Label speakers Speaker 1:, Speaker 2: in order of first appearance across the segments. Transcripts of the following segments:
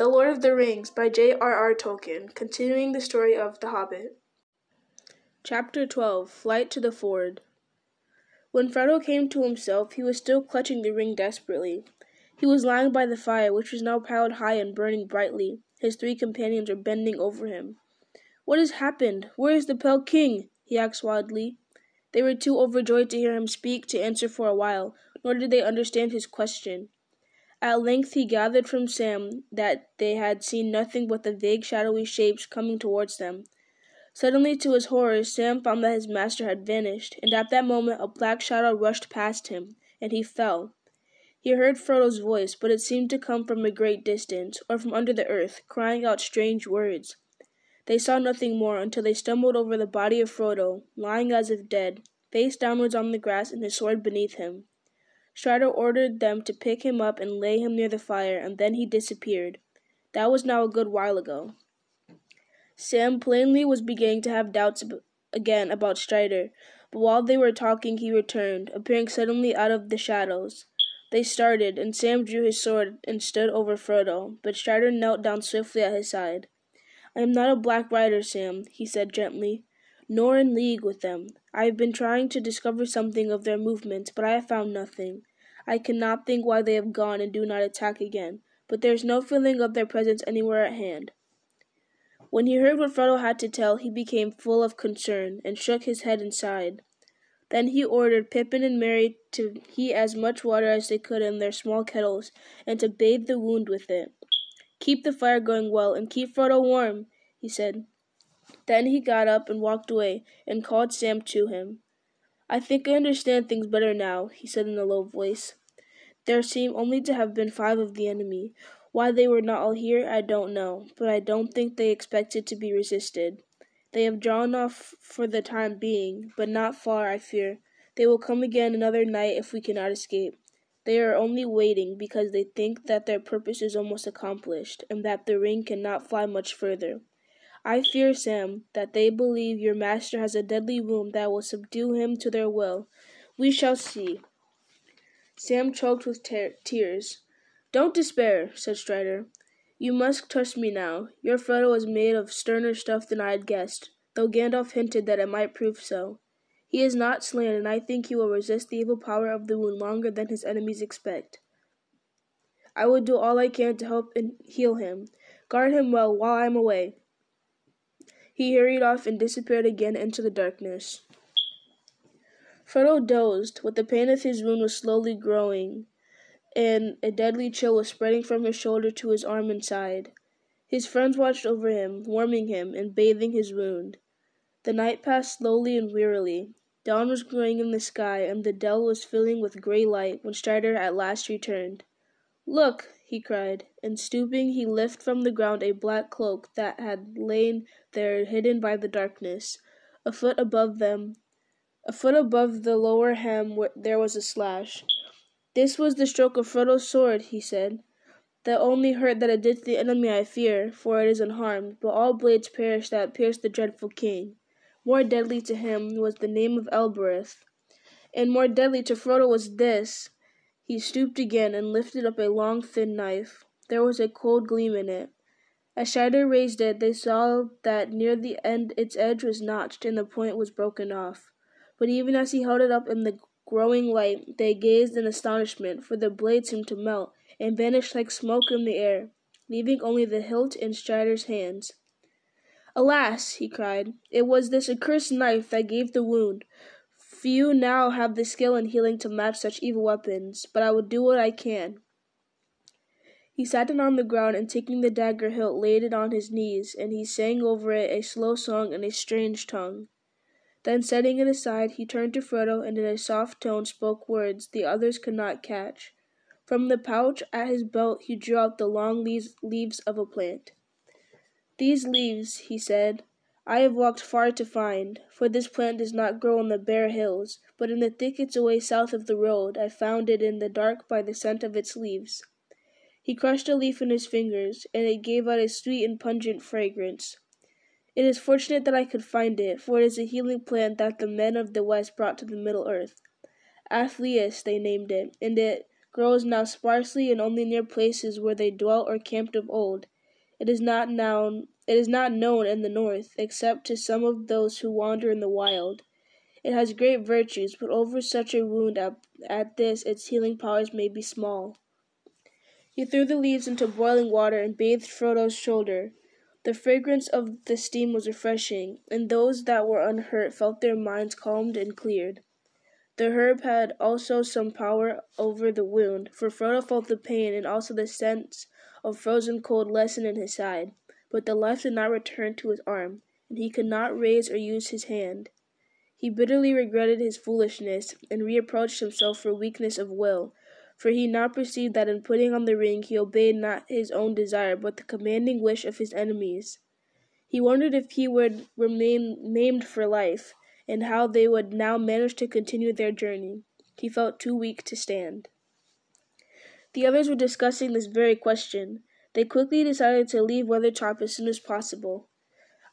Speaker 1: The Lord of the Rings by J.R.R. Tolkien, continuing the story of The Hobbit. Chapter 12 Flight to the Ford. When Frodo came to himself, he was still clutching the ring desperately. He was lying by the fire, which was now piled high and burning brightly. His three companions were bending over him. What has happened? Where is the Pale King? he asked wildly. They were too overjoyed to hear him speak to answer for a while, nor did they understand his question. At length he gathered from Sam that they had seen nothing but the vague shadowy shapes coming towards them. Suddenly, to his horror, Sam found that his master had vanished, and at that moment a black shadow rushed past him, and he fell. He heard Frodo's voice, but it seemed to come from a great distance, or from under the earth, crying out strange words. They saw nothing more until they stumbled over the body of Frodo, lying as if dead, face downwards on the grass and his sword beneath him. Strider ordered them to pick him up and lay him near the fire, and then he disappeared. That was now a good while ago. Sam plainly was beginning to have doubts again about Strider, but while they were talking he returned, appearing suddenly out of the shadows. They started, and Sam drew his sword and stood over Frodo, but Strider knelt down swiftly at his side. I am not a black rider, Sam, he said gently, nor in league with them. I have been trying to discover something of their movements, but I have found nothing. I cannot think why they have gone and do not attack again, but there is no feeling of their presence anywhere at hand. When he heard what Frodo had to tell, he became full of concern, and shook his head and sighed. Then he ordered Pippin and Merry to heat as much water as they could in their small kettles, and to bathe the wound with it. Keep the fire going well, and keep Frodo warm, he said. Then he got up and walked away, and called Sam to him. I think I understand things better now, he said in a low voice. There seem only to have been five of the enemy. Why they were not all here, I don't know, but I don't think they expected to be resisted. They have drawn off for the time being, but not far, I fear. They will come again another night if we cannot escape. They are only waiting because they think that their purpose is almost accomplished, and that the ring cannot fly much further. I fear, Sam, that they believe your master has a deadly wound that will subdue him to their will. We shall see. Sam choked with ter- tears. Don't despair, said Strider. You must trust me now. Your Frodo is made of sterner stuff than I had guessed, though Gandalf hinted that it might prove so. He is not slain, and I think he will resist the evil power of the wound longer than his enemies expect. I will do all I can to help and heal him. Guard him well while I am away. He hurried off and disappeared again into the darkness. Frodo dozed, but the pain of his wound was slowly growing, and a deadly chill was spreading from his shoulder to his arm and side. His friends watched over him, warming him and bathing his wound. The night passed slowly and wearily. Dawn was growing in the sky, and the dell was filling with gray light when Strider at last returned. Look! he cried, and stooping he lifted from the ground a black cloak that had lain there hidden by the darkness. A foot above them a foot above the lower hem there was a slash. This was the stroke of Frodo's sword, he said. The only hurt that it did to the enemy I fear, for it is unharmed, but all blades perish that pierced the dreadful king. More deadly to him was the name of Elbereth, and more deadly to Frodo was this. He stooped again and lifted up a long, thin knife. There was a cold gleam in it. As Strider raised it, they saw that near the end its edge was notched and the point was broken off. But even as he held it up in the growing light, they gazed in astonishment, for the blade seemed to melt and vanish like smoke in the air, leaving only the hilt in Strider's hands. Alas! he cried, it was this accursed knife that gave the wound. Few now have the skill in healing to match such evil weapons, but I will do what I can. He sat down on the ground and taking the dagger hilt laid it on his knees, and he sang over it a slow song in a strange tongue. Then setting it aside, he turned to Frodo and in a soft tone spoke words the others could not catch. From the pouch at his belt he drew out the long leaves, leaves of a plant. These leaves, he said, I have walked far to find, for this plant does not grow on the bare hills, but in the thickets away south of the road I found it in the dark by the scent of its leaves. He crushed a leaf in his fingers, and it gave out a sweet and pungent fragrance. It is fortunate that I could find it, for it is a healing plant that the men of the West brought to the Middle Earth. Athelas they named it, and it grows now sparsely and only near places where they dwelt or camped of old. It is not known it is not known in the north, except to some of those who wander in the wild. It has great virtues, but over such a wound at, this its healing powers may be small. He threw the leaves into boiling water and bathed Frodo's shoulder. The fragrance of the steam was refreshing, and those that were unhurt felt their minds calmed and cleared. The herb had also some power over the wound, for Frodo felt the pain and also the sense of frozen cold lessen in his side, but the life did not return to his arm, and he could not raise or use his hand. He bitterly regretted his foolishness, and reproached himself for weakness of will, for he now perceived that in putting on the ring he obeyed not his own desire, but the commanding wish of his enemies. He wondered if he would remain maimed for life, and how they would now manage to continue their journey. He felt too weak to stand. The others were discussing this very question. They quickly decided to leave Weathertop as soon as possible.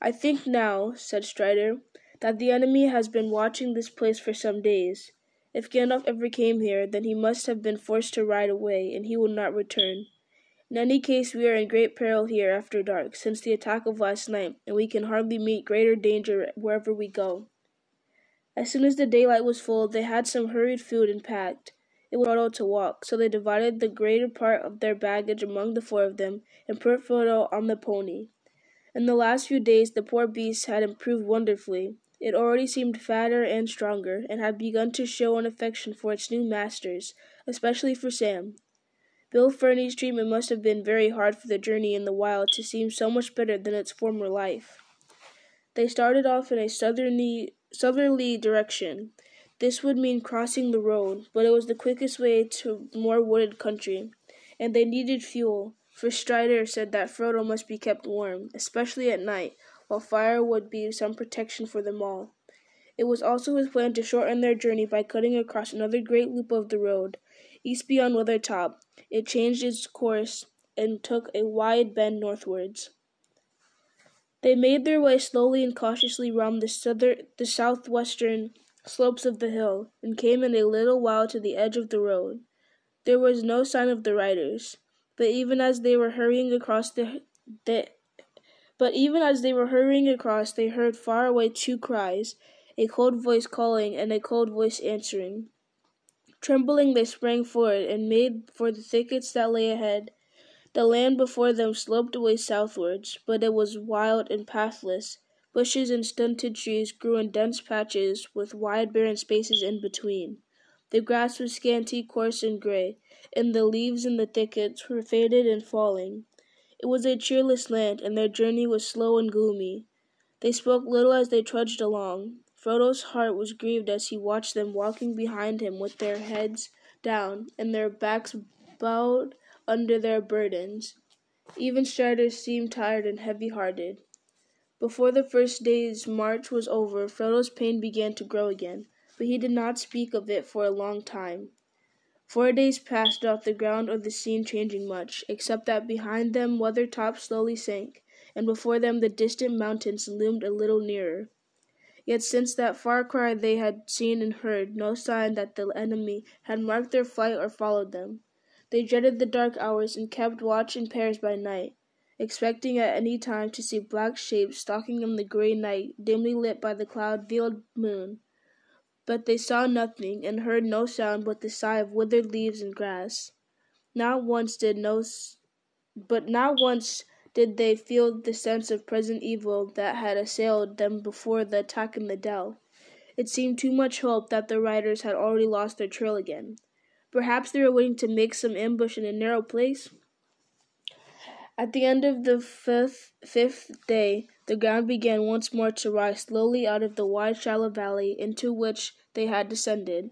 Speaker 1: I think now, said Strider, that the enemy has been watching this place for some days. If Gandalf ever came here, then he must have been forced to ride away, and he will not return. In any case, we are in great peril here after dark, since the attack of last night, and we can hardly meet greater danger wherever we go. As soon as the daylight was full, they had some hurried food and packed. Frodo to walk, so they divided the greater part of their baggage among the four of them, and put Frodo on the pony. In the last few days, the poor beast had improved wonderfully. It already seemed fatter and stronger, and had begun to show an affection for its new masters, especially for Sam. Bill Ferny's treatment must have been very hard for the journey in the wild to seem so much better than its former life. They started off in a southerly, southerly direction. This would mean crossing the road, but it was the quickest way to more wooded country, and they needed fuel, for Strider said that Frodo must be kept warm, especially at night, while fire would be some protection for them all. It was also his plan to shorten their journey by cutting across another great loop of the road. East beyond Weathertop, it changed its course and took a wide bend northwards. They made their way slowly and cautiously round the, southern, the southwestern slopes of the hill, and came in a little while to the edge of the road. There was no sign of the riders, but even as they were hurrying across the, the but even as they were hurrying across, they heard far away two cries a cold voice calling and a cold voice answering. Trembling, they sprang forward and made for the thickets that lay ahead. The land before them sloped away southwards, but it was wild and pathless. Bushes and stunted trees grew in dense patches, with wide barren spaces in between. The grass was scanty, coarse, and gray, and the leaves in the thickets were faded and falling. It was a cheerless land, and their journey was slow and gloomy. They spoke little as they trudged along. Frodo's heart was grieved as he watched them walking behind him with their heads down and their backs bowed under their burdens. Even Strider seemed tired and heavy hearted. Before the first day's march was over, Frodo's pain began to grow again, but he did not speak of it for a long time. Four days passed without the ground or the scene changing much, except that behind them Weathertop slowly sank, and before them the distant mountains loomed a little nearer. Yet since that far cry they had seen and heard no sign that the enemy had marked their flight or followed them. They dreaded the dark hours and kept watch in pairs by night, expecting at any time to see black shapes stalking in the gray night dimly lit by the cloud veiled moon. But they saw nothing, and heard no sound but the sigh of withered leaves and grass. Not once did no, but not once did they feel the sense of present evil that had assailed them before the attack in the dell. It seemed too much hope that the riders had already lost their trail again. Perhaps they were waiting to make some ambush in a narrow place. At the end of the fifth, fifth day, the ground began once more to rise slowly out of the wide, shallow valley into which they had descended.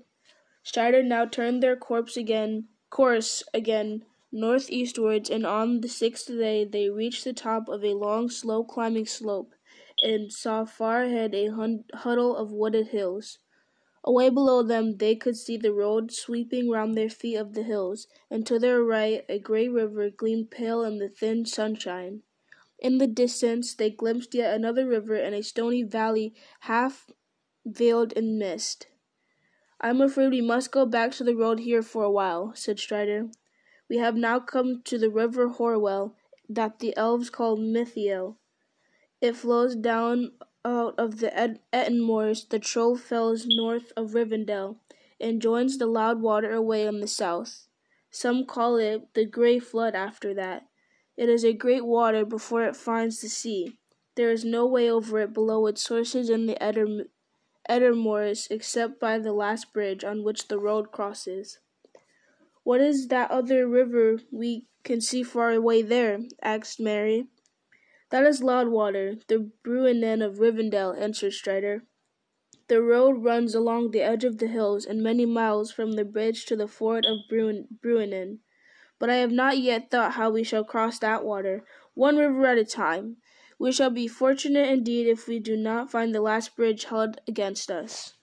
Speaker 1: Strider now turned their course again, course again northeastwards, and on the sixth day they reached the top of a long, slow climbing slope, and saw far ahead a huddle of wooded hills. Away below them they could see the road sweeping round their feet of the hills, and to their right a grey river gleamed pale in the thin sunshine. In the distance they glimpsed yet another river and a stony valley half veiled in mist. I'm afraid we must go back to the road here for a while, said Strider. We have now come to the river Hoarwell, that the elves call Mitheithel. It flows down out of the Etten Moors, the Troll Fells north of Rivendell, and joins the Loudwater away on the south. Some call it the Grey Flood after that. It is a great water before it finds the sea. There is no way over it below its sources in the Etten, Moors, except by the last bridge on which the road crosses. What is that other river we can see far away there? asked Merry. That is Loudwater, the Bruinen of Rivendell, answered Strider. The road runs along the edge of the hills and many miles from the bridge to the ford of Bruinen. But I have not yet thought how we shall cross that water, one river at a time. We shall be fortunate indeed if we do not find the last bridge held against us.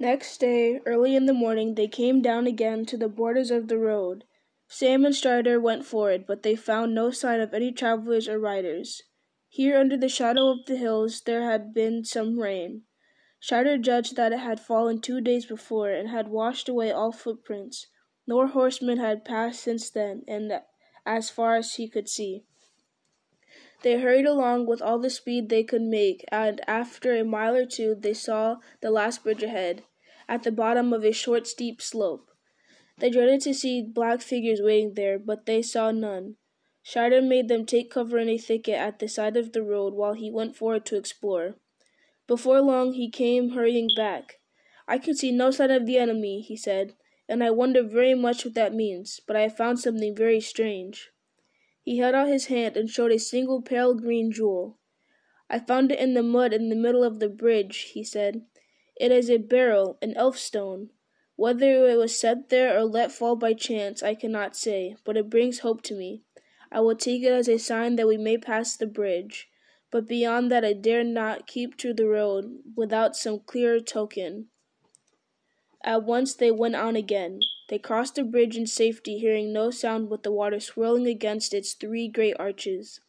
Speaker 1: Next day, early in the morning, they came down again to the borders of the road. Sam and Strider went forward, but they found no sign of any travelers or riders. Here under the shadow of the hills there had been some rain. Strider judged that it had fallen two days before and had washed away all footprints. No horsemen had passed since then, and as far as he could see. They hurried along with all the speed they could make, and after a mile or two they saw the last bridge ahead, at the bottom of a short steep slope. They dreaded to see black figures waiting there, but they saw none. Strider made them take cover in a thicket at the side of the road while he went forward to explore. Before long he came hurrying back. I can see no sign of the enemy, he said, and I wonder very much what that means, but I have found something very strange. He held out his hand and showed a single pale green jewel. I found it in the mud in the middle of the bridge, he said. It is a beryl, an elf stone. Whether it was set there or let fall by chance, I cannot say, but it brings hope to me. I will take it as a sign that we may pass the bridge, but beyond that I dare not keep to the road without some clearer token. At once they went on again. They crossed the bridge in safety, hearing no sound but the water swirling against its three great arches.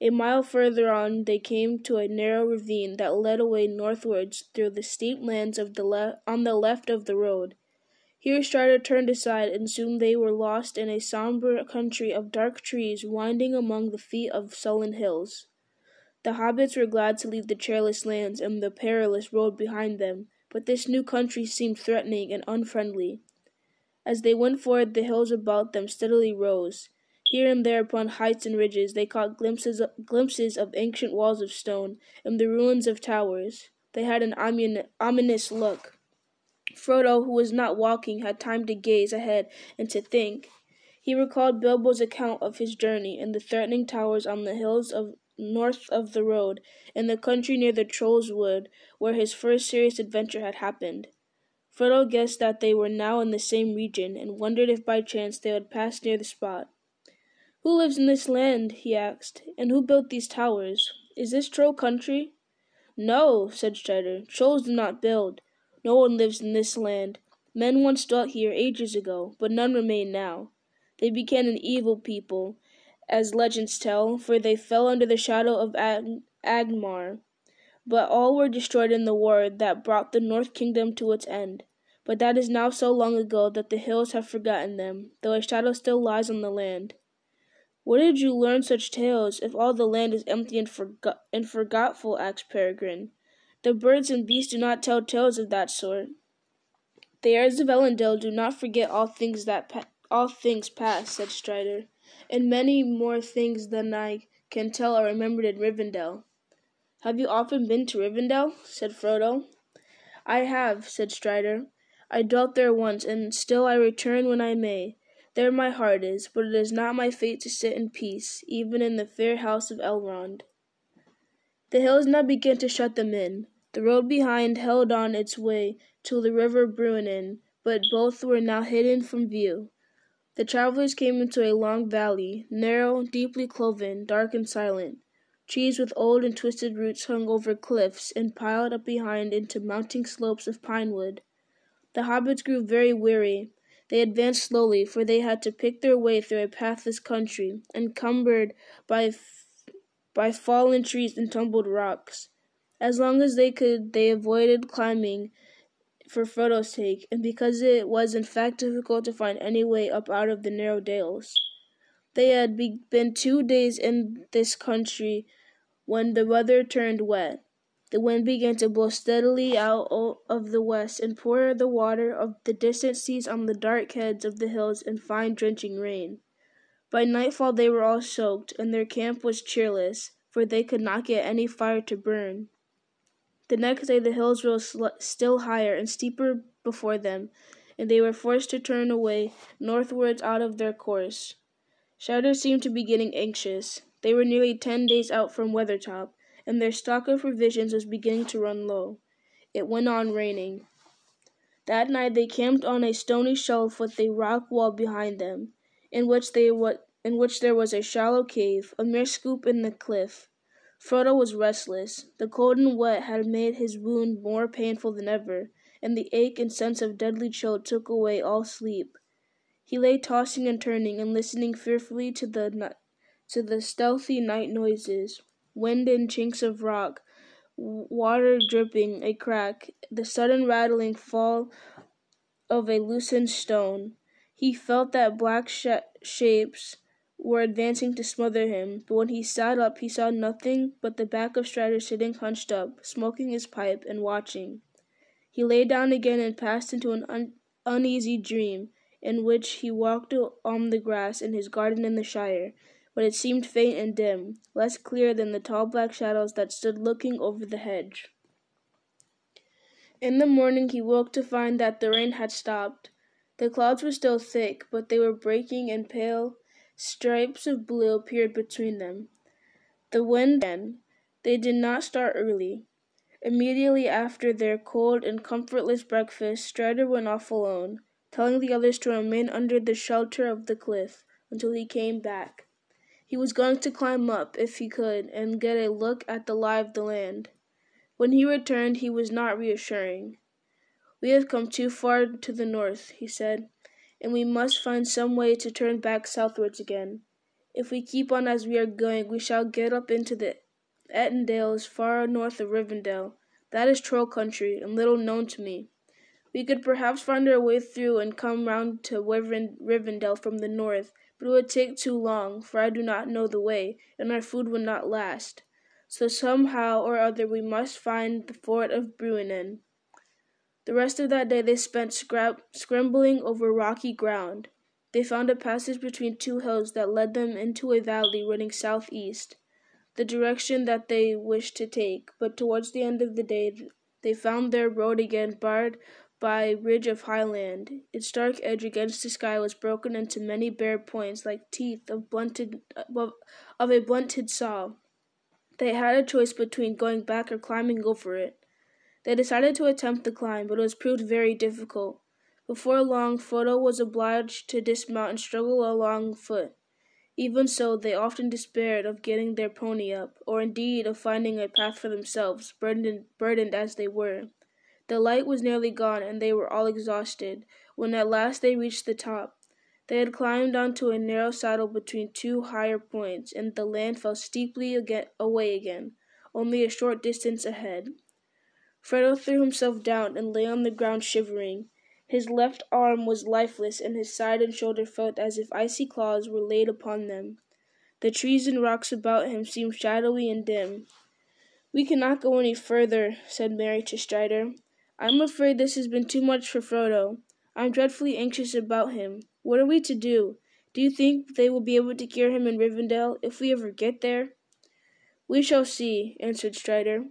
Speaker 1: A mile further on they came to a narrow ravine that led away northwards through the steep lands of the le- on the left of the road. Here Strider turned aside, and soon they were lost in a sombre country of dark trees winding among the feet of sullen hills. The hobbits were glad to leave the cheerless lands and the perilous road behind them, but this new country seemed threatening and unfriendly. As they went forward, the hills about them steadily rose. Here and there upon heights and ridges they caught glimpses of, glimpses of ancient walls of stone and the ruins of towers. They had an ominous look. Frodo, who was not walking, had time to gaze ahead and to think. He recalled Bilbo's account of his journey and the threatening towers on the hills of north of the road and the country near the Troll's Wood where his first serious adventure had happened. Frodo guessed that they were now in the same region and wondered if by chance they had passed near the spot. Who lives in this land? he asked, and who built these towers? Is this troll country? No, said Strider. Trolls do not build. No one lives in this land. Men once dwelt here ages ago, but none remain now. They became an evil people, as legends tell, for they fell under the shadow of Ag- Angmar. But all were destroyed in the war that brought the North Kingdom to its end. But that is now so long ago that the hills have forgotten them, though a shadow still lies on the land. Where did you learn such tales, if all the land is empty and, forgo- and forgetful? asked Peregrine. The birds and beasts do not tell tales of that sort. The heirs of Elendil do not forget all things that pa- all things past, said Strider, and many more things than I can tell are remembered in Rivendell. Have you often been to Rivendell? said Frodo. I have, said Strider. I dwelt there once, and still I return when I may. There my heart is, but it is not my fate to sit in peace, even in the fair house of Elrond. The hills now began to shut them in. The road behind held on its way to the river Bruinen, but both were now hidden from view. The travelers came into a long valley, narrow, deeply cloven, dark and silent. Trees with old and twisted roots hung over cliffs and piled up behind into mounting slopes of pine wood. The hobbits grew very weary. They advanced slowly, for they had to pick their way through a pathless country, encumbered by, by fallen trees and tumbled rocks. As long as they could, they avoided climbing for Frodo's sake, and because it was in fact difficult to find any way up out of the narrow dales. They had be- been two days in this country when the weather turned wet. The wind began to blow steadily out of the west and pour the water of the distant seas on the dark heads of the hills in fine drenching rain. By nightfall they were all soaked, and their camp was cheerless, for they could not get any fire to burn. The next day the hills rose still higher and steeper before them, and they were forced to turn away northwards out of their course. Strider seemed to be getting anxious. They were nearly ten days out from Weathertop, and their stock of provisions was beginning to run low. It went on raining. That night they camped on a stony shelf with a rock wall behind them, in which they in which there was a shallow cave, a mere scoop in the cliff. Frodo was restless. The cold and wet had made his wound more painful than ever, and the ache and sense of deadly chill took away all sleep. He lay tossing and turning and listening fearfully to the to the stealthy night noises, wind and chinks of rock, water dripping, a crack, the sudden rattling fall of a loosened stone. He felt that black sh- shapes were advancing to smother him, but when he sat up he saw nothing but the back of Strider sitting hunched up, smoking his pipe and watching. He lay down again and passed into an un- uneasy dream, in which he walked on the grass in his garden in the Shire, but it seemed faint and dim, less clear than the tall black shadows that stood looking over the hedge. In the morning he woke to find that the rain had stopped. The clouds were still thick, but they were breaking and pale Stripes of blue appeared between them. The wind began. They did not start early. Immediately after their cold and comfortless breakfast, Strider went off alone, telling the others to remain under the shelter of the cliff until he came back. He was going to climb up, if he could, and get a look at the lie of the land. When he returned, he was not reassuring. We have come too far to the north, he said and we must find some way to turn back southwards again. If we keep on as we are going, we shall get up into the Ettendales far north of Rivendell. That is troll country, and little known to me. We could perhaps find our way through and come round to Rivendell from the north, but it would take too long, for I do not know the way, and our food would not last. So somehow or other we must find the ford of Bruinen. The rest of that day they spent scrambling over rocky ground. They found a passage between two hills that led them into a valley running southeast, the direction that they wished to take, but towards the end of the day they found their road again barred by a ridge of high land. Its dark edge against the sky was broken into many bare points like teeth of blunted of a blunted saw. They had a choice between going back or climbing over it. They decided to attempt the climb, but it was proved very difficult. Before long, Frodo was obliged to dismount and struggle along foot. Even so, they often despaired of getting their pony up, or indeed of finding a path for themselves, burdened, burdened as they were. The light was nearly gone, and they were all exhausted, when at last they reached the top. They had climbed onto a narrow saddle between two higher points, and the land fell steeply again, away again, only a short distance ahead. Frodo threw himself down and lay on the ground shivering. His left arm was lifeless, and his side and shoulder felt as if icy claws were laid upon them. The trees and rocks about him seemed shadowy and dim. We cannot go any further, said Merry to Strider. I'm afraid this has been too much for Frodo. I'm dreadfully anxious about him. What are we to do? Do you think they will be able to cure him in Rivendell if we ever get there? We shall see, answered Strider.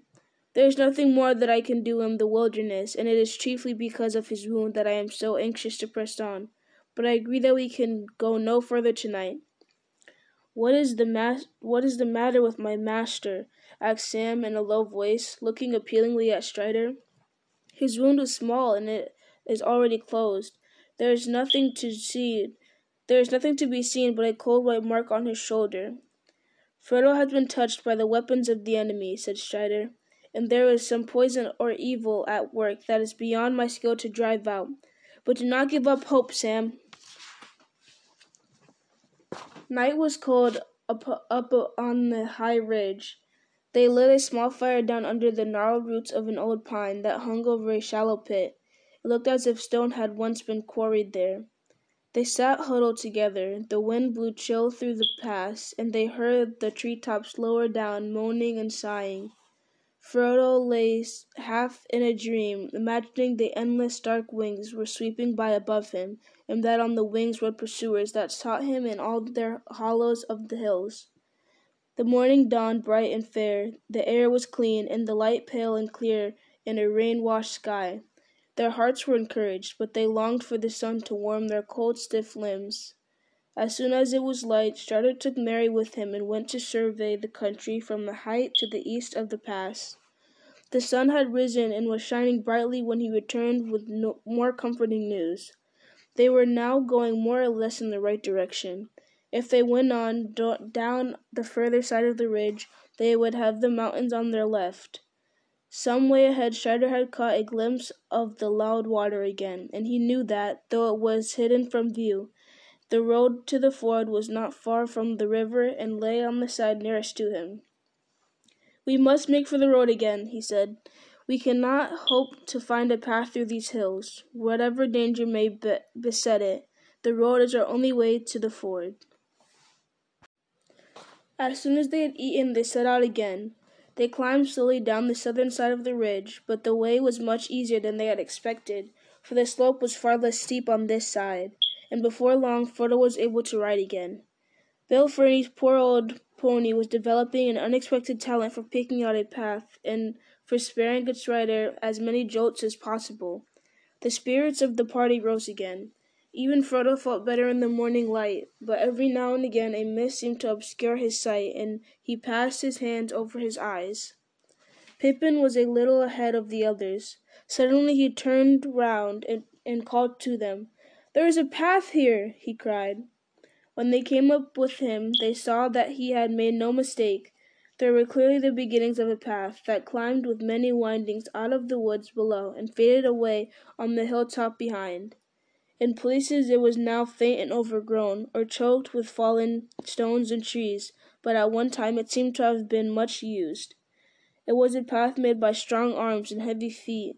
Speaker 1: There is nothing more that I can do in the wilderness, and it is chiefly because of his wound that I am so anxious to press on. But I agree that we can go no further tonight. What is the mas- what is the matter with my master? asked Sam in a low voice, looking appealingly at Strider. His wound is small and it is already closed. There is nothing to see. There is nothing to be seen but a cold white mark on his shoulder. Frodo has been touched by the weapons of the enemy, said Strider and there is some poison or evil at work that is beyond my skill to drive out. But do not give up hope, Sam. Night was cold up, up on the high ridge. They lit a small fire down under the gnarled roots of an old pine that hung over a shallow pit. It looked as if stone had once been quarried there. They sat huddled together. The wind blew chill through the pass, and they heard the tree tops lower down moaning and sighing. Frodo lay half in a dream, imagining the endless dark wings were sweeping by above him, and that on the wings rode pursuers that sought him in all their hollows of the hills. The morning dawned bright and fair, the air was clean, and the light pale and clear in a rain washed sky. Their hearts were encouraged, but they longed for the sun to warm their cold, stiff limbs. As soon as it was light, Strider took Merry with him and went to survey the country from the height to the east of the pass. The sun had risen and was shining brightly when he returned with no more comforting news. They were now going more or less in the right direction. If they went on do- down the further side of the ridge, they would have the mountains on their left. Some way ahead, Strider had caught a glimpse of the Loudwater again, and he knew that, though it was hidden from view, the road to the ford was not far from the river and lay on the side nearest to him. We must make for the road again, he said. We cannot hope to find a path through these hills. Whatever danger may be- beset it, the road is our only way to the ford. As soon as they had eaten, they set out again. They climbed slowly down the southern side of the ridge, but the way was much easier than they had expected, for the slope was far less steep on this side, and before long Frodo was able to ride again. Bill Ferny's poor old pony was developing an unexpected talent for picking out a path and for sparing its rider as many jolts as possible. The spirits of the party rose again. Even Frodo felt better in the morning light, but every now and again a mist seemed to obscure his sight, and he passed his hands over his eyes. Pippin was a little ahead of the others. Suddenly he turned round and, and called to them. There is a path here, he cried. When they came up with him, they saw that he had made no mistake. There were clearly the beginnings of a path that climbed with many windings out of the woods below and faded away on the hilltop behind. In places it was now faint and overgrown, or choked with fallen stones and trees, but at one time it seemed to have been much used. It was a path made by strong arms and heavy feet.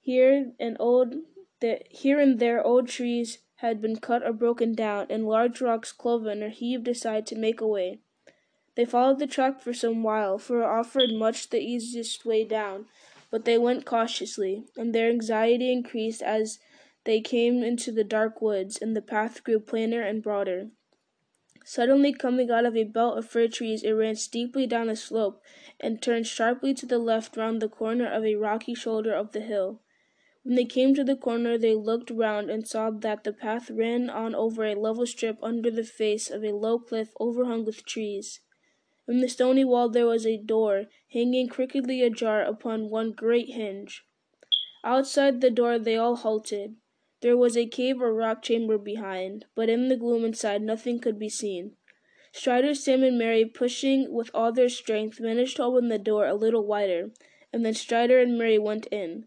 Speaker 1: Here an old, the, here and there old trees had been cut or broken down, and large rocks cloven or heaved aside to make a way. They followed the track for some while, for it offered much the easiest way down, but they went cautiously, and their anxiety increased as they came into the dark woods, and the path grew plainer and broader. Suddenly, coming out of a belt of fir trees, it ran steeply down a slope and turned sharply to the left round the corner of a rocky shoulder of the hill. When they came to the corner, they looked round and saw that the path ran on over a level strip under the face of a low cliff overhung with trees. In the stony wall there was a door, hanging crookedly ajar upon one great hinge. Outside the door they all halted. There was a cave or rock chamber behind, but in the gloom inside nothing could be seen. Strider, Sam, and Merry, pushing with all their strength, managed to open the door a little wider, and then Strider and Merry went in.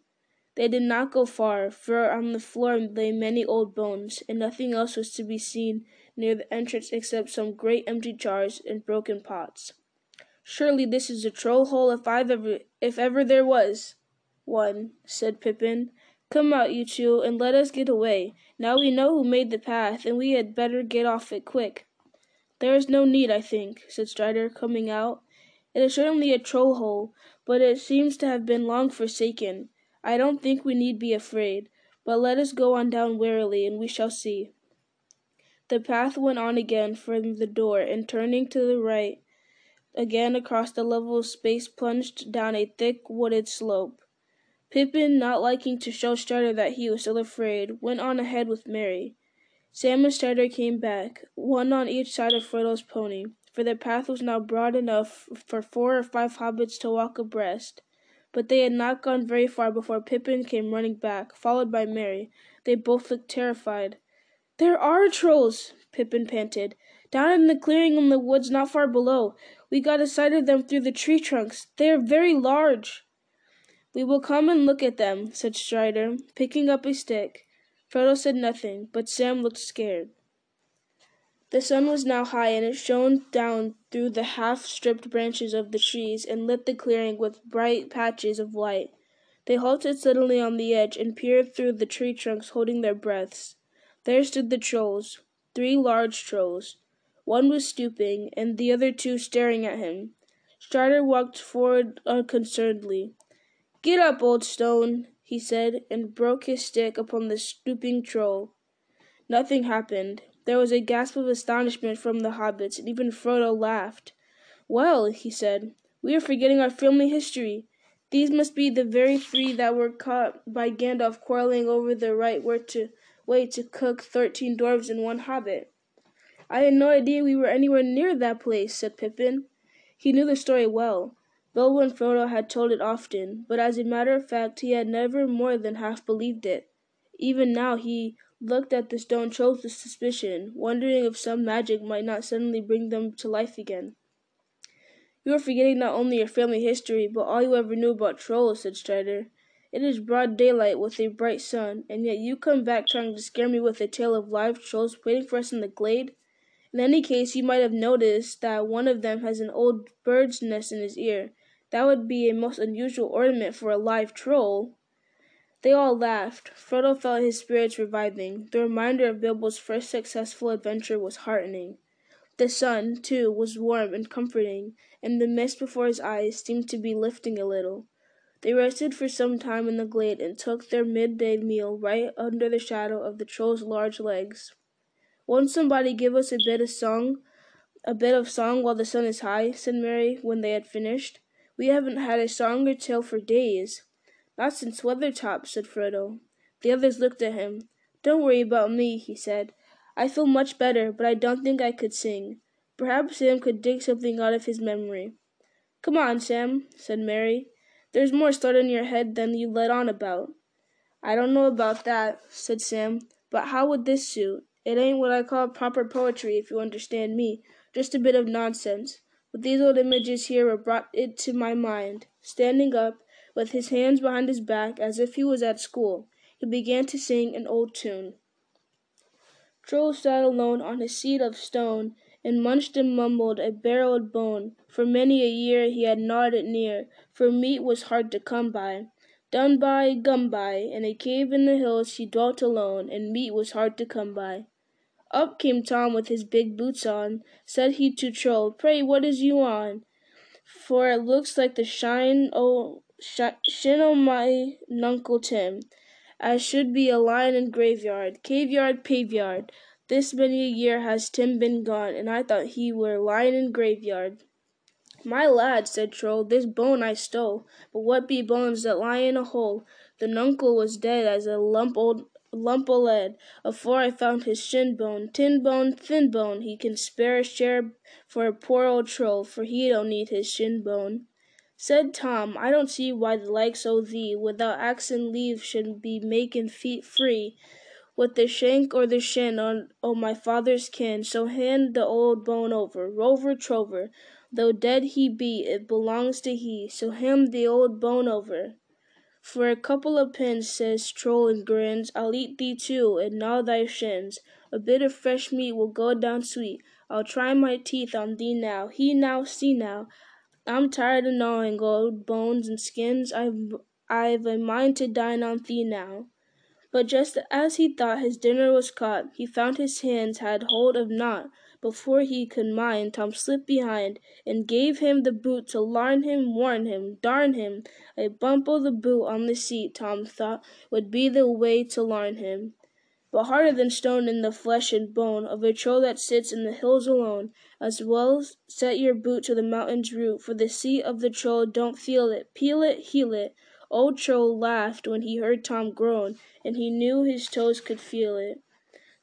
Speaker 1: They did not go far, for on the floor lay many old bones, and nothing else was to be seen near the entrance except some great empty jars and broken pots. Surely this is a troll hole if I've ever if ever there was one, said Pippin. Come out, you two, and let us get away. Now we know who made the path, and we had better get off it quick. There is no need, I think, said Strider, coming out. It is certainly a troll hole, but it seems to have been long forsaken. I don't think we need be afraid, but let us go on down warily, and we shall see. The path went on again from the door, and turning to the right, again across the level space plunged down a thick wooded slope. Pippin, not liking to show Strider that he was still afraid, went on ahead with Merry. Sam and Strider came back, one on each side of Frodo's pony, for the path was now broad enough for four or five hobbits to walk abreast. But they had not gone very far before Pippin came running back, followed by Merry. They both looked terrified. There are trolls, Pippin panted. Down in the clearing in the woods not far below. We got a sight of them through the tree trunks. They are very large. We will come and look at them, said Strider, picking up a stick. Frodo said nothing, but Sam looked scared. The sun was now high, and it shone down through the half stripped branches of the trees and lit the clearing with bright patches of light. They halted suddenly on the edge and peered through the tree trunks, holding their breaths. There stood the trolls, three large trolls. One was stooping, and the other two staring at him. Strider walked forward unconcernedly. Get up, old stone, he said, and broke his stick upon the stooping troll. Nothing happened. There was a gasp of astonishment from the hobbits, and even Frodo laughed. Well, he said, we are forgetting our family history. These must be the very three that were caught by Gandalf quarreling over the right way to cook thirteen dwarves and one hobbit. I had no idea we were anywhere near that place, said Pippin. He knew the story well. Bilbo and Frodo had told it often, but as a matter of fact he had never more than half believed it. Even now he looked at the stone trolls with suspicion, wondering if some magic might not suddenly bring them to life again. You are forgetting not only your family history, but all you ever knew about trolls, said Strider. It is broad daylight with a bright sun, and yet you come back trying to scare me with a tale of live trolls waiting for us in the glade? In any case, you might have noticed that one of them has an old bird's nest in his ear. That would be a most unusual ornament for a live troll. They all laughed. Frodo felt his spirits reviving. The reminder of Bilbo's first successful adventure was heartening. The sun, too, was warm and comforting, and the mist before his eyes seemed to be lifting a little. They rested for some time in the glade and took their midday meal right under the shadow of the troll's large legs. Won't somebody give us a bit of song, a bit of song while the sun is high? said Merry when they had finished. We haven't had a song or tale for days. Not since Weathertop, said Frodo. The others looked at him. Don't worry about me, he said. I feel much better, but I don't think I could sing. Perhaps Sam could dig something out of his memory. Come on, Sam, said Merry. There's more start in your head than you let on about. I don't know about that, said Sam, but how would this suit? It ain't what I call proper poetry, if you understand me. Just a bit of nonsense. But these old images here were brought it to my mind. Standing up, with his hands behind his back, as if he was at school, he began to sing an old tune. Troll sat alone on his seat of stone, and munched and mumbled a bare-old bone. For many a year he had gnawed it near, for meat was hard to come by. Done by, gum by, in a cave in the hills he dwelt alone, and meat was hard to come by. Up came Tom with his big boots on. Said he to Troll, Pray what is you on? For it looks like the shine o shin o' my Nuncle Tim, as should be a lion in graveyard, caveyard, paveyard. This many a year has Tim been gone, and I thought he were lying in graveyard. My lad, said Troll, this bone I stole, but what be bones that lie in a hole? The nuncle was dead as a lump old lump o' lead, afore I found his shin bone, tin bone, thin bone, he can spare a share for a poor old troll, for he don't need his shin bone. Said Tom, I don't see why the likes o' thee, without axin leave, should be makin' feet free with the shank or the shin on o' my father's kin, so hand the old bone over, rover trover, though dead he be, it belongs to he, so hand the old bone over. For a couple of pins, says Troll and grins, I'll eat thee too, and gnaw thy shins. A bit of fresh meat will go down sweet. I'll try my teeth on thee now. He now, see now. I'm tired of gnawing old bones and skins. I've I've a mind to dine on thee now. But just as he thought his dinner was caught, he found his hands had hold of naught. Before he could mind, Tom slipped behind, and gave him the boot to larn him, warn him, darn him. A bump o' the boot on the seat, Tom thought, would be the way to larn him. But harder than stone in the flesh and bone of a troll that sits in the hills alone, as well set your boot to the mountain's root, for the seat of the troll don't feel it, peel it, heel it. Old Troll laughed when he heard Tom groan, and he knew his toes could feel it.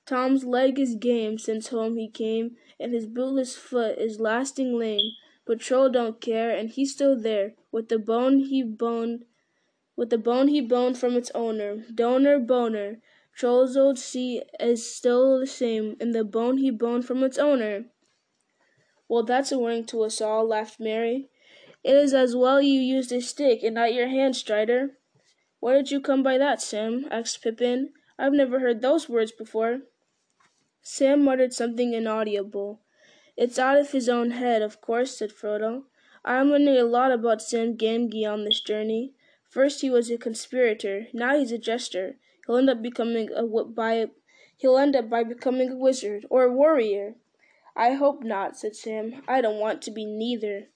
Speaker 1: Tom's leg is game since home he came, and his bootless foot is lasting lame. But Troll don't care, and he's still there, with the bone he boned, with the bone he boned from its owner. Donor, boner. Troll's old seat is still the same, and the bone he boned from its owner. Well, that's a warning to us all, laughed Merry. It is as well you used a stick and not your hand, Strider. Where did you come by that, Sam? asked Pippin. I've never heard those words before. Sam muttered something inaudible. It's out of his own head, of course, said Frodo. I am learning a lot about Sam Gamgee on this journey. First he was a conspirator, now he's a jester. He'll end up becoming a by he'll end up by becoming a wizard or a warrior. I hope not, said Sam. I don't want to be neither.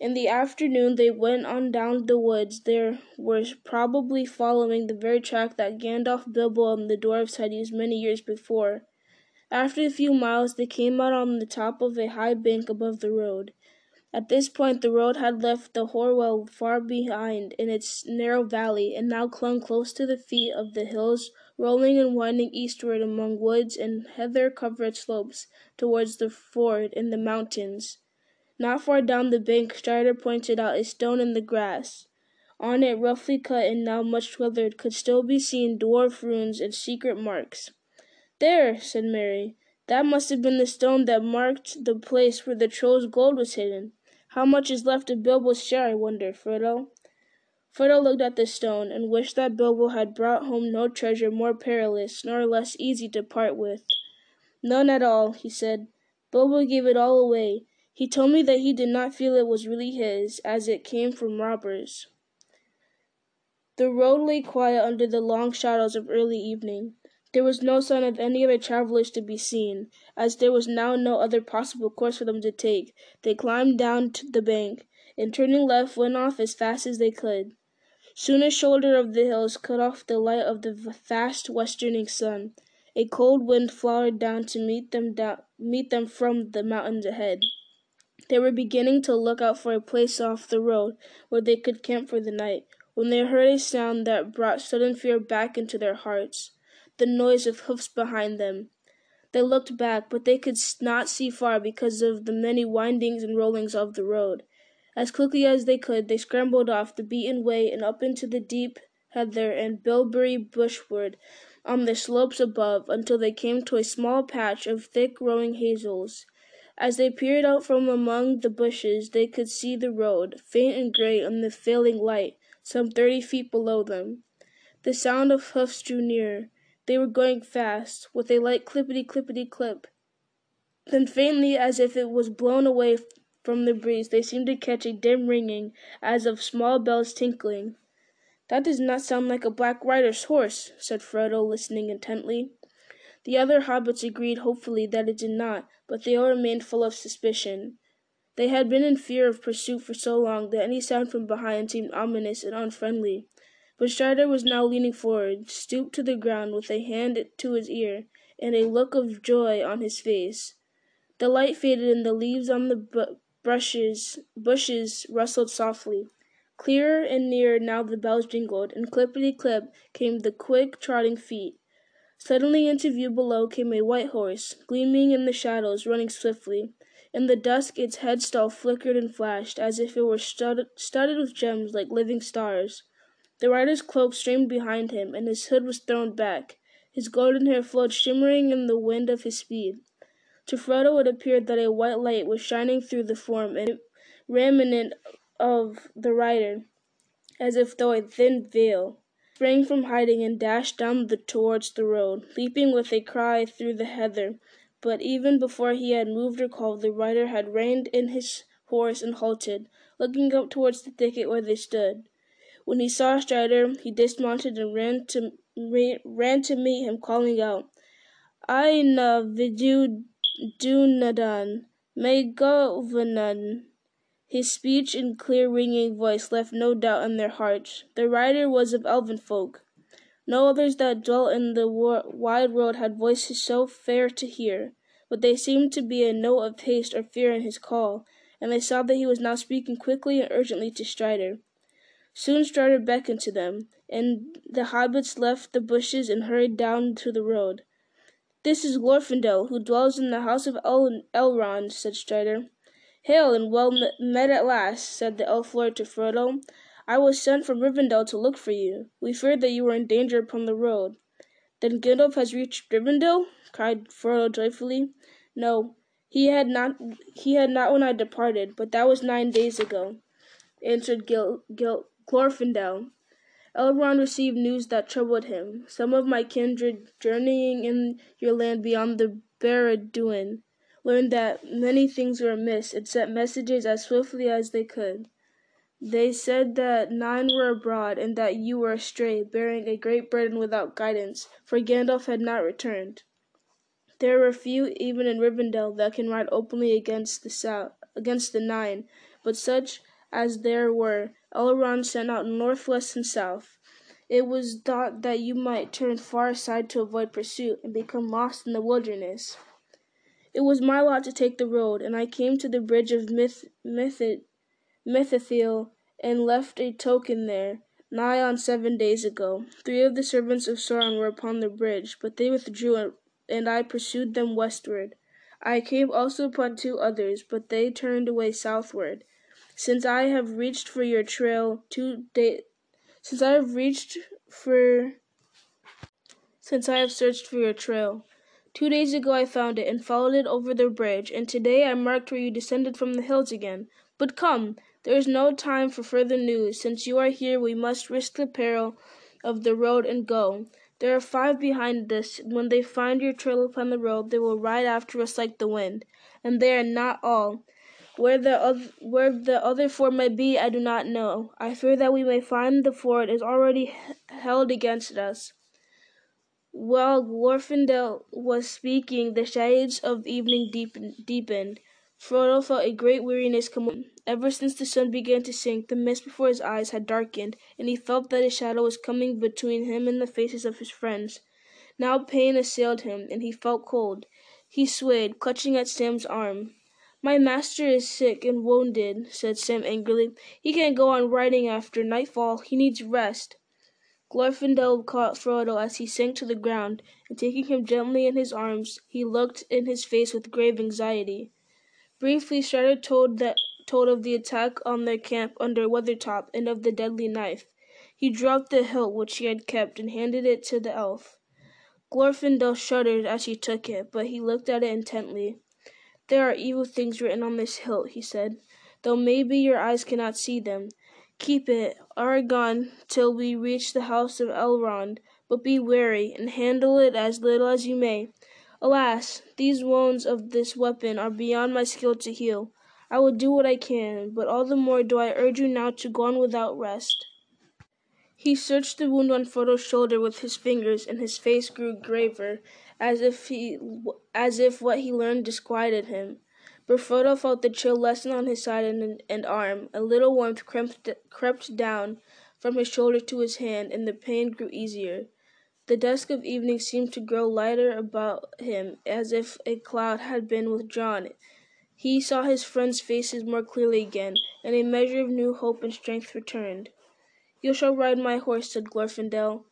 Speaker 1: In the afternoon they went on down the woods. They were probably following the very track that Gandalf, Bilbo, and the dwarfs had used many years before. After a few miles they came out on the top of a high bank above the road. At this point the road had left the Hoarwell far behind in its narrow valley, and now clung close to the feet of the hills, rolling and winding eastward among woods and heather-covered slopes towards the ford in the mountains. Not far down the bank Strider pointed out a stone in the grass. On it, roughly cut and now much weathered, could still be seen dwarf runes and secret marks. There, said Merry, that must have been the stone that marked the place where the troll's gold was hidden. How much is left of Bilbo's share, I wonder, Frodo? Frodo looked at the stone, and wished that Bilbo had brought home no treasure more perilous nor less easy to part with. None at all, he said. Bilbo gave it all away. He told me that he did not feel it was really his, as it came from robbers. The road lay quiet under the long shadows of early evening. There was no sign of any other travelers to be seen. As there was now no other possible course for them to take, they climbed down to the bank, and turning left went off as fast as they could. Soon a shoulder of the hills cut off the light of the fast westerning sun. A cold wind flowered down to meet them down, meet them from the mountains ahead. They were beginning to look out for a place off the road where they could camp for the night, when they heard a sound that brought sudden fear back into their hearts the noise of hoofs behind them. They looked back, but they could not see far because of the many windings and rollings of the road. As quickly as they could, they scrambled off the beaten way and up into the deep heather and bilberry bushwood on the slopes above until they came to a small patch of thick growing hazels. As they peered out from among the bushes, they could see the road, faint and gray in the failing light, some thirty feet below them. The sound of hoofs drew nearer. They were going fast, with a light clippity clippity clip. Then faintly, as if it was blown away from the breeze, they seemed to catch a dim ringing, as of small bells tinkling. That does not sound like a black rider's horse, said Frodo, listening intently. The other hobbits agreed hopefully that it did not, but they all remained full of suspicion. They had been in fear of pursuit for so long that any sound from behind seemed ominous and unfriendly. But Strider was now leaning forward, stooped to the ground with a hand to his ear, and a look of joy on his face. The light faded and the leaves on the brushes, bushes rustled softly. Clearer and nearer now the bells jingled, and clippity clip came the quick trotting feet. Suddenly into view below came a white horse, gleaming in the shadows, running swiftly. In the dusk its headstall flickered and flashed, as if it were studded, studded with gems like living stars. The rider's cloak streamed behind him, and his hood was thrown back. His golden hair flowed shimmering in the wind of his speed. To Frodo it appeared that a white light was shining through the form and raiment of the rider, as if through a thin veil. Sprang from hiding and dashed down the, towards the road, leaping with a cry through the heather. But even before he had moved or called, the rider had reined in his horse and halted, looking up towards the thicket where they stood. When he saw Strider, he dismounted and ran to ran to meet him, calling out, "Aina vidu dunadan, may govanan." His speech and clear ringing voice left no doubt in their hearts. The rider was of elven folk. No others that dwelt in the wide world had voices so fair to hear, but they seemed to be a note of haste or fear in his call, and they saw that he was now speaking quickly and urgently to Strider. Soon Strider beckoned to them, and the hobbits left the bushes and hurried down to the road. This is Glorfindel, who dwells in the house of El- Elrond, said Strider. Hail, and well met at last, said the elf lord to Frodo. I was sent from Rivendell to look for you. We feared that you were in danger upon the road. Then Gandalf has reached Rivendell? cried Frodo joyfully. No, he had not he had not when I departed, but that was nine days ago, answered Gil, Gil, Glorfindel. Elrond received news that troubled him. Some of my kindred, journeying in your land beyond the Baranduin, learned that many things were amiss, and sent messages as swiftly as they could. They said that nine were abroad, and that you were astray, bearing a great burden without guidance, for Gandalf had not returned. There were few even in Rivendell that can ride openly against the south, against the nine, but such as there were, Elrond sent out north, west, and south. It was thought that you might turn far aside to avoid pursuit, and become lost in the wilderness. It was my lot to take the road, and I came to the bridge of Myth, Myth, Mitheithel, and left a token there, nigh on seven days ago. Three of the servants of Sauron were upon the bridge, but they withdrew, and I pursued them westward. I came also upon two others, but they turned away southward. Since I have reached for your trail two day, since I have reached for, since I have searched for your trail. Two days ago I found it and followed it over the bridge, and today I marked where you descended from the hills again. But come, there is no time for further news. Since you are here, we must risk the peril of the road and go. There are five behind us. When they find your trail upon the road, they will ride after us like the wind. And they are not all. Where the other, where the other four may be, I do not know. I fear that we may find the fort is already held against us. While Glorfindel was speaking, the shades of evening deepened. Frodo felt a great weariness come on. Ever since the sun began to sink, the mist before his eyes had darkened, and he felt that a shadow was coming between him and the faces of his friends. Now pain assailed him, and he felt cold. He swayed, clutching at Sam's arm. My master is sick and wounded, said Sam angrily. He can't go on riding after nightfall. He needs rest. Glorfindel caught Frodo as he sank to the ground, and taking him gently in his arms, he looked in his face with grave anxiety. Briefly Strider told of the attack on their camp under Weathertop and of the deadly knife. He dropped the hilt which he had kept and handed it to the elf. Glorfindel shuddered as he took it, but he looked at it intently. There are evil things written on this hilt, he said, though maybe your eyes cannot see them. Keep it, Aragorn, till we reach the house of Elrond, but be wary, and handle it as little as you may. Alas, these wounds of this weapon are beyond my skill to heal. I will do what I can, but all the more do I urge you now to go on without rest. He searched the wound on Frodo's shoulder with his fingers, and his face grew graver, as if he, as if what he learned disquieted him. But Frodo felt the chill lessen on his side and, and arm. A little warmth crept, crept down from his shoulder to his hand, and the pain grew easier. The dusk of evening seemed to grow lighter about him, as if a cloud had been withdrawn. He saw his friends' faces more clearly again, and a measure of new hope and strength returned. You shall ride my horse, said Glorfindel.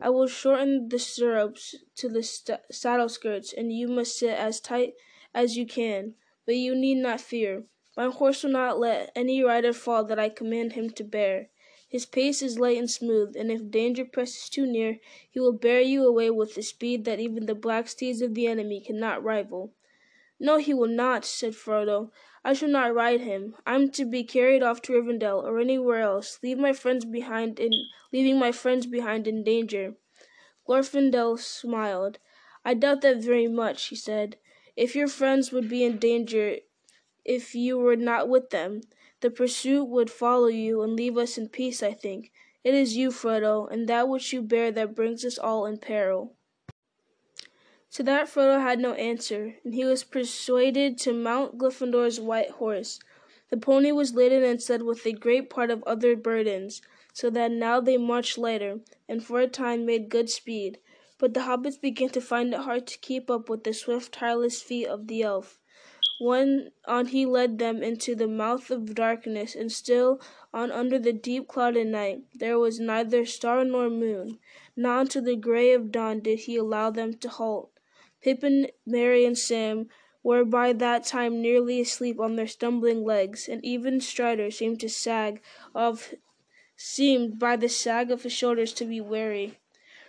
Speaker 1: I will shorten the stirrups to the st- saddle skirts, and you must sit as tight as you can. But you need not fear. My horse will not let any rider fall that I command him to bear. His pace is light and smooth, and if danger presses too near, he will bear you away with a speed that even the black steeds of the enemy cannot rival. No, he will not, said Frodo. I shall not ride him. I'm to be carried off to Rivendell or anywhere else, leave my friends behind in leaving my friends behind in danger. Glorfindel smiled. I doubt that very much, he said. If your friends would be in danger if you were not with them, the pursuit would follow you and leave us in peace, I think. It is you, Frodo, and that which you bear that brings us all in peril. To that Frodo had no answer, and he was persuaded to mount Glorfindel's white horse. The pony was laden and said with a great part of other burdens, so that now they marched lighter, and for a time made good speed. But the hobbits began to find it hard to keep up with the swift, tireless feet of the elf. When on he led them into the mouth of darkness, and still on under the deep clouded night there was neither star nor moon. Not until the grey of dawn did he allow them to halt. Pippin, Merry, and Sam were by that time nearly asleep on their stumbling legs, and even Strider seemed to sag of seemed by the sag of his shoulders to be weary.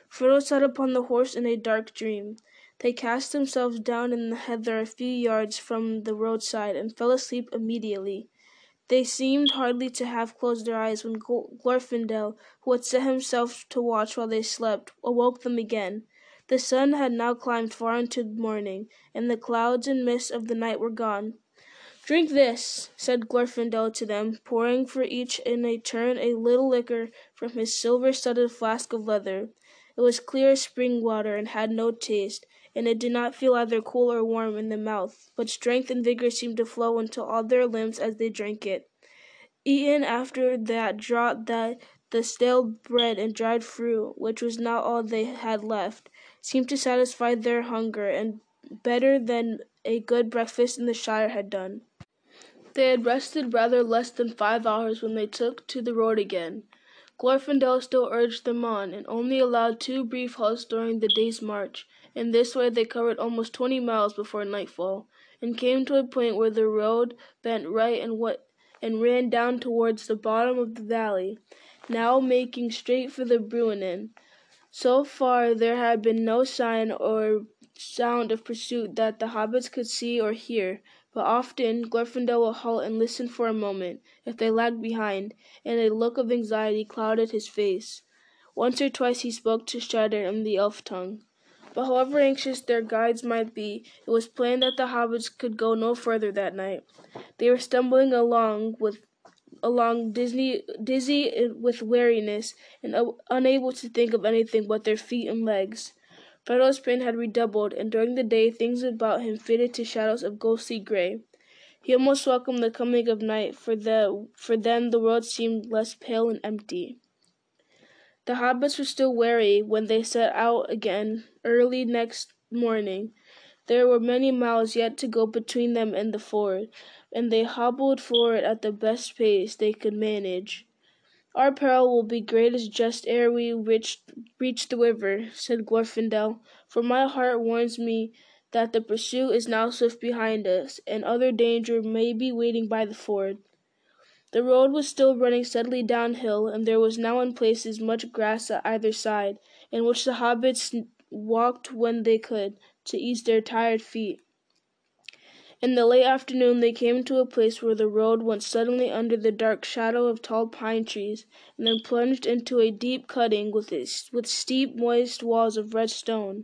Speaker 1: Frodo sat upon the horse in a dark dream. They cast themselves down in the heather a few yards from the roadside and fell asleep immediately. They seemed hardly to have closed their eyes when Glorfindel, who had set himself to watch while they slept, awoke them again. The sun had now climbed far into morning, and the clouds and mists of the night were gone. Drink this, said Glorfindel to them, pouring for each in a turn a little liquor from his silver studded flask of leather. It was clear as spring water and had no taste, and it did not feel either cool or warm in the mouth, but strength and vigor seemed to flow into all their limbs as they drank it. Eaten after that draught that the stale bread and dried fruit, which was now all they had left, seemed to satisfy their hunger and better than a good breakfast in the Shire had done. They had rested rather less than five hours when they took to the road again. Glorfindel still urged them on, and only allowed two brief halts during the day's march. In this way they covered almost twenty miles before nightfall, and came to a point where the road bent right and what and ran down towards the bottom of the valley, now making straight for the Bruinen. So far there had been no sign or sound of pursuit that the hobbits could see or hear, but often Glorfindel would halt and listen for a moment, if they lagged behind, and a look of anxiety clouded his face. Once or twice he spoke to Strider in the elf tongue. But however anxious their guides might be, it was plain that the hobbits could go no further that night. They were stumbling along with along Disney, dizzy with weariness and uh, unable to think of anything but their feet and legs. Frodo's pain had redoubled, and during the day things about him faded to shadows of ghostly gray. He almost welcomed the coming of night, for, the, for then the world seemed less pale and empty. The hobbits were still weary when they set out again early next morning. There were many miles yet to go between them and the ford, and they hobbled forward at the best pace they could manage. Our peril will be greatest just ere we reach, reach the river, said Glorfindel, for my heart warns me that the pursuit is now swift behind us, and other danger may be waiting by the ford. The road was still running steadily downhill, and there was now in places much grass at either side, in which the hobbits walked when they could, to ease their tired feet. In the late afternoon they came to a place where the road went suddenly under the dark shadow of tall pine trees, and then plunged into a deep cutting with, steep, moist walls of red stone.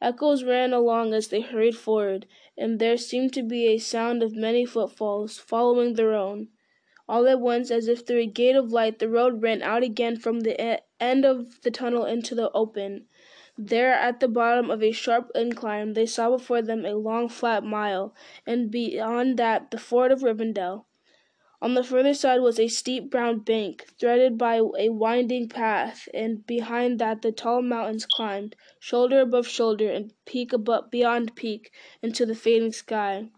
Speaker 1: Echoes ran along as they hurried forward, and there seemed to be a sound of many footfalls, following their own. All at once, as if through a gate of light, the road ran out again from the end of the tunnel into the open. There, at the bottom of a sharp incline, they saw before them a long flat mile, and beyond that the ford of Rivendell. On the further side was a steep brown bank, threaded by a winding path, and behind that the tall mountains climbed, shoulder above shoulder and peak above beyond peak, into the fading sky.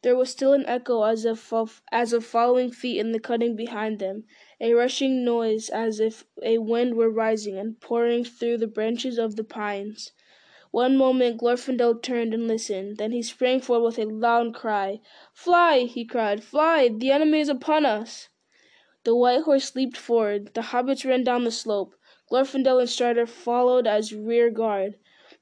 Speaker 1: There was still an echo as of, as of following feet in the cutting behind them, a rushing noise as if a wind were rising and pouring through the branches of the pines. One moment Glorfindel turned and listened, then he sprang forward with a loud cry. "Fly!" he cried. "Fly! The enemy is upon us!" The white horse leaped forward. The hobbits ran down the slope. Glorfindel and Strider followed as rear guard.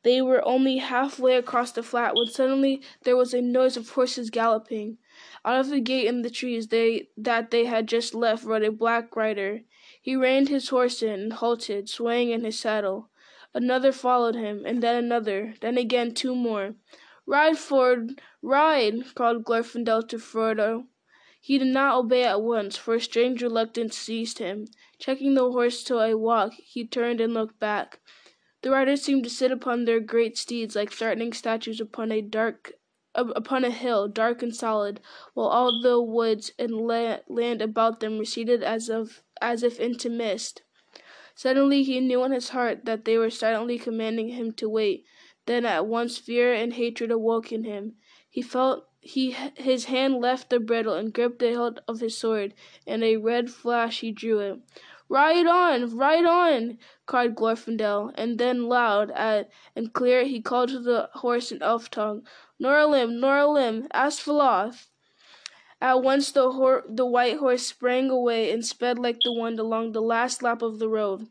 Speaker 1: They were only half way across the flat when suddenly there was a noise of horses galloping. Out of the gate in the trees they that they had just left rode a black rider. He reined his horse in and halted, swaying in his saddle. Another followed him, and then another, then again two more. "Ride, Ford, ride!" called Glorfindel to Frodo. He did not obey at once, for a strange reluctance seized him. Checking the horse to a walk, he turned and looked back. The riders seemed to sit upon their great steeds like threatening statues upon a dark upon a hill, dark and solid, while all the woods and land about them receded as of as if into mist. Suddenly he knew in his heart that they were silently commanding him to wait. Then at once fear and hatred awoke in him. He felt he his hand left the bridle and gripped the hilt of his sword. In a red flash he drew it. Ride on, ride on! cried Glorfindel, and then loud and clear he called to the horse in elf tongue, Noralim, Noralim, Asfaloth! At once the, white horse sprang away and sped like the wind along the last lap of the road.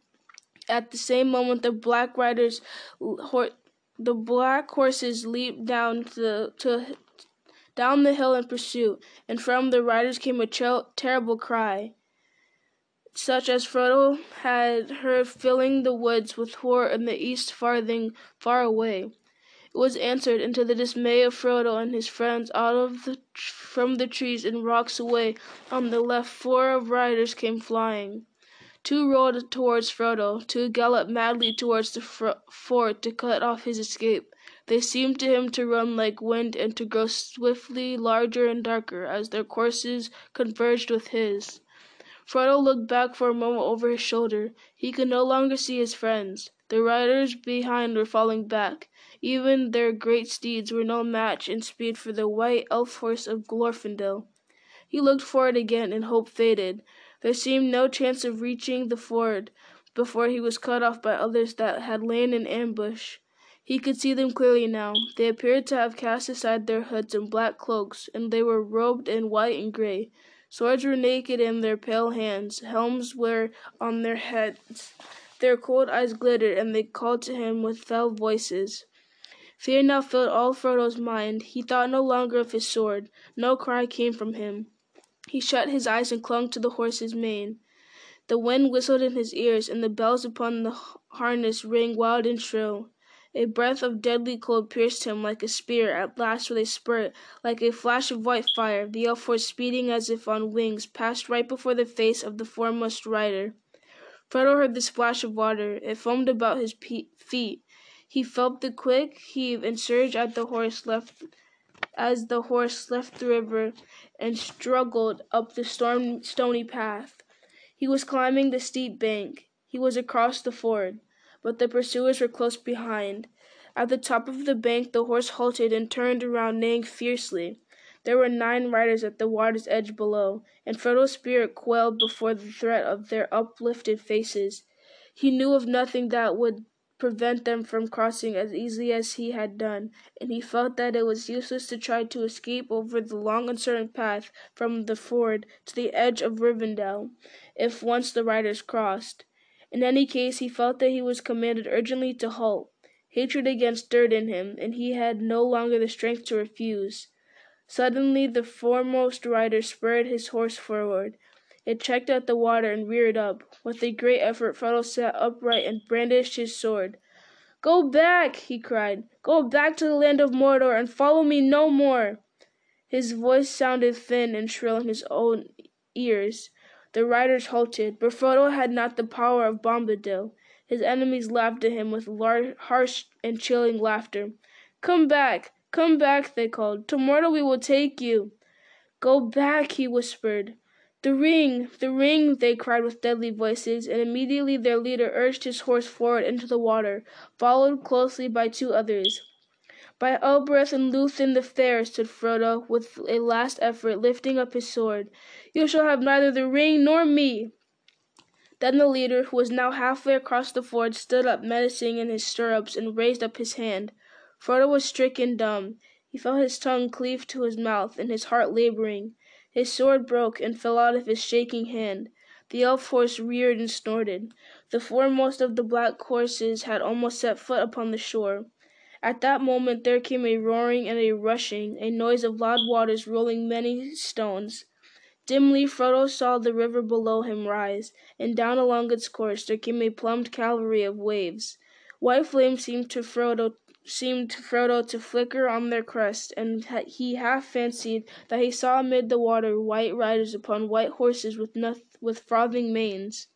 Speaker 1: At the same moment, the black riders, the black horses leaped down the to down the hill in pursuit, and from the riders came a terrible cry such as Frodo had heard filling the woods with horror in the east farthing far away. It was answered, and to the dismay of Frodo and his friends, out of the from the trees and rocks away on the left four of riders came flying. Two rode towards Frodo, two galloped madly towards the fort to cut off his escape. They seemed to him to run like wind and to grow swiftly larger and darker as their courses converged with his. Frodo looked back for a moment over his shoulder. He could no longer see his friends. The riders behind were falling back. Even their great steeds were no match in speed for the white elf horse of Glorfindel. He looked forward again, and hope faded. There seemed no chance of reaching the ford before he was cut off by others that had lain in ambush. He could see them clearly now. They appeared to have cast aside their hoods and black cloaks, and they were robed in white and gray. Swords were naked in their pale hands, helms were on their heads. Their cold eyes glittered, and they called to him with fell voices. Fear now filled all Frodo's mind. He thought no longer of his sword. No cry came from him. He shut his eyes and clung to the horse's mane. The wind whistled in his ears, and the bells upon the harness rang wild and shrill. A breath of deadly cold pierced him like a spear, at last with a spurt, like a flash of white fire, the elf horse speeding as if on wings, passed right before the face of the foremost rider. Frodo heard the splash of water. It foamed about his feet. He felt the quick heave and surge at the horse left as the horse left the river and struggled up the storm, stony path. He was climbing the steep bank. He was across the ford, but the pursuers were close behind. At the top of the bank, the horse halted and turned around, neighing fiercely. There were nine riders at the water's edge below, and Frodo's spirit quailed before the threat of their uplifted faces. He knew of nothing that would prevent them from crossing as easily as he had done, and he felt that it was useless to try to escape over the long uncertain path from the ford to the edge of Rivendell, if once the riders crossed. In any case, he felt that he was commanded urgently to halt. Hatred again stirred in him, and he had no longer the strength to refuse. Suddenly, the foremost rider spurred his horse forward. It checked at the water and reared up. With a great effort Frodo sat upright and brandished his sword. "Go back!" he cried. "Go back to the land of Mordor and follow me no more!" His voice sounded thin and shrill in his own ears. The riders halted, but Frodo had not the power of Bombadil. His enemies laughed at him with harsh and chilling laughter. "Come back! Come back!" they called. "To we will take you!" "Go back!" he whispered. "The ring! The ring!" they cried with deadly voices, and immediately their leader urged his horse forward into the water, followed closely by two others. By Elbereth and Lúthien the Fair stood Frodo, with a last effort lifting up his sword. "You shall have neither the ring nor me!" Then the leader, who was now halfway across the ford, stood up menacing in his stirrups and raised up his hand. Frodo was stricken dumb. He felt his tongue cleave to his mouth, and his heart laboring. His sword broke and fell out of his shaking hand. The elf horse reared and snorted. The foremost of the black horses had almost set foot upon the shore. At that moment there came a roaring and a rushing, a noise of loud waters rolling many stones. Dimly Frodo saw the river below him rise, and down along its course there came a plumed cavalry of waves. White flames seemed to Frodo seemed to Frodo to flicker on their crest, and he half fancied that he saw amid the water white riders upon white horses with with frothing manes.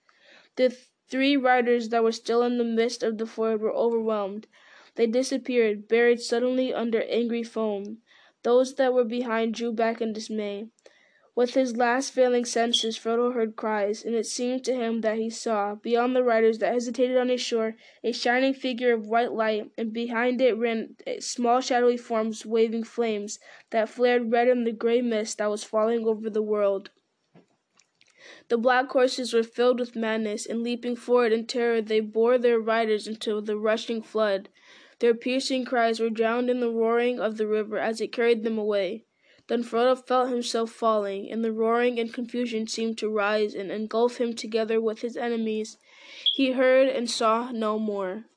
Speaker 1: The three riders that were still in the midst of the ford were overwhelmed. They disappeared, buried suddenly under angry foam. Those that were behind drew back in dismay. With his last failing senses, Frodo heard cries, and it seemed to him that he saw, beyond the riders that hesitated on his shore, a shining figure of white light, and behind it ran small shadowy forms waving flames that flared red in the gray mist that was falling over the world. The black horses were filled with madness, and leaping forward in terror, they bore their riders into the rushing flood. Their piercing cries were drowned in the roaring of the river as it carried them away. Then Frodo felt himself falling, and the roaring and confusion seemed to rise and engulf him together with his enemies. He heard and saw no more.